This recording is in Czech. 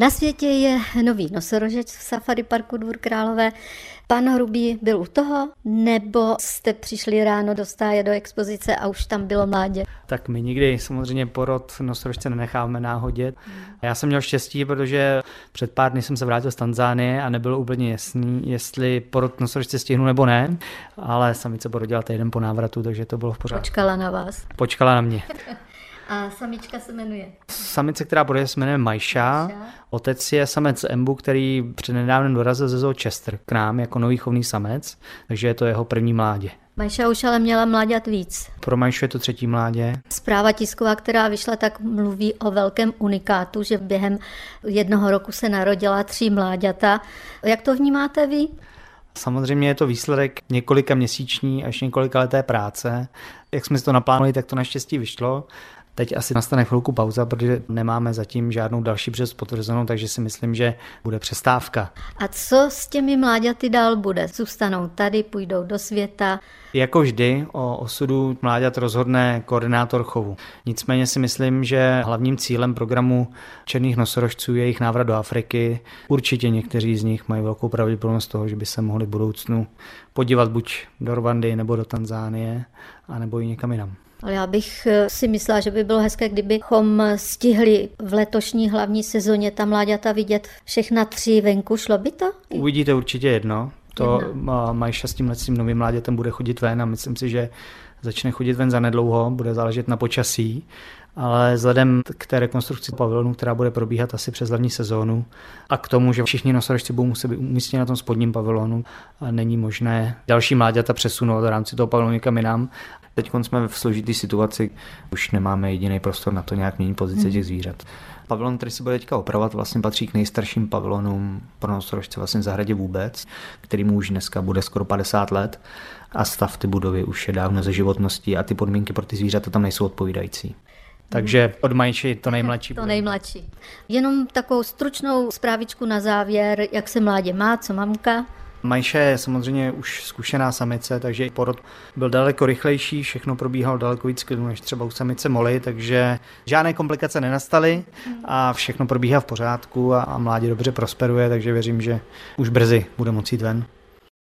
Na světě je nový nosorožec v Safari Parku Dvůr Králové. Pan Hrubý byl u toho, nebo jste přišli ráno do stáje do expozice a už tam bylo mládě? Tak my nikdy samozřejmě porod nosorožce nenecháme náhodě. Já jsem měl štěstí, protože před pár dny jsem se vrátil z Tanzánie a nebylo úplně jasný, jestli porod nosorožce stihnu nebo ne, ale samice porodila týden po návratu, takže to bylo v pořádku. Počkala na vás. Počkala na mě. A samička se jmenuje? Samice, která bude, se jmenuje Majša. Otec je samec Embu, který přednedávnem dorazil ze zoo Chester k nám jako nový chovný samec, takže je to jeho první mládě. Majša už ale měla mláďat víc. Pro Majšu je to třetí mládě. Zpráva tisková, která vyšla, tak mluví o velkém unikátu, že během jednoho roku se narodila tři mláďata. Jak to vnímáte vy? Samozřejmě je to výsledek několika měsíční až několika leté práce. Jak jsme si to naplánovali, tak to naštěstí vyšlo. Teď asi nastane chvilku pauza, protože nemáme zatím žádnou další přes potvrzenou, takže si myslím, že bude přestávka. A co s těmi mláďaty dál bude? Zůstanou tady, půjdou do světa? Jako vždy o osudu mláďat rozhodne koordinátor chovu. Nicméně si myslím, že hlavním cílem programu černých nosorožců je jejich návrat do Afriky. Určitě někteří z nich mají velkou pravděpodobnost toho, že by se mohli v budoucnu podívat buď do Rwandy nebo do Tanzánie, anebo i někam jinam. Ale já bych eh, si myslela, že by bylo hezké, kdybychom stihli v letošní hlavní sezóně ta mláďata vidět všechna tři venku. Šlo by to? Uvidíte určitě jedno. To. Majša s tím novým mládětem bude chodit ven a myslím si, že začne chodit ven za nedlouho, bude záležet na počasí, ale vzhledem k té rekonstrukci pavilonu, která bude probíhat asi přes hlavní sezónu a k tomu, že všichni nosorožci budou muset být umístěni na tom spodním pavilonu, a není možné další mláďata přesunout v rámci toho pavilonu někam jinam. Teď jsme v složité situaci, už nemáme jediný prostor na to nějak měnit pozice hmm. těch zvířat. Pavilon, který se bude teďka opravovat, vlastně patří k nejstarším pavilonům pro nosorožce vlastně v zahradě vůbec, který mu už dneska bude skoro 50 let a stav ty budovy už je dávno ze životností a ty podmínky pro ty zvířata tam nejsou odpovídající. Takže od Majši to nejmladší. To nejmladší. Jenom takovou stručnou zprávičku na závěr, jak se mládě má, co mamka. Majše je samozřejmě už zkušená samice, takže porod byl daleko rychlejší, všechno probíhalo daleko víc klidu než třeba u samice Molly, takže žádné komplikace nenastaly a všechno probíhá v pořádku a, a mládě dobře prosperuje, takže věřím, že už brzy bude moci jít ven.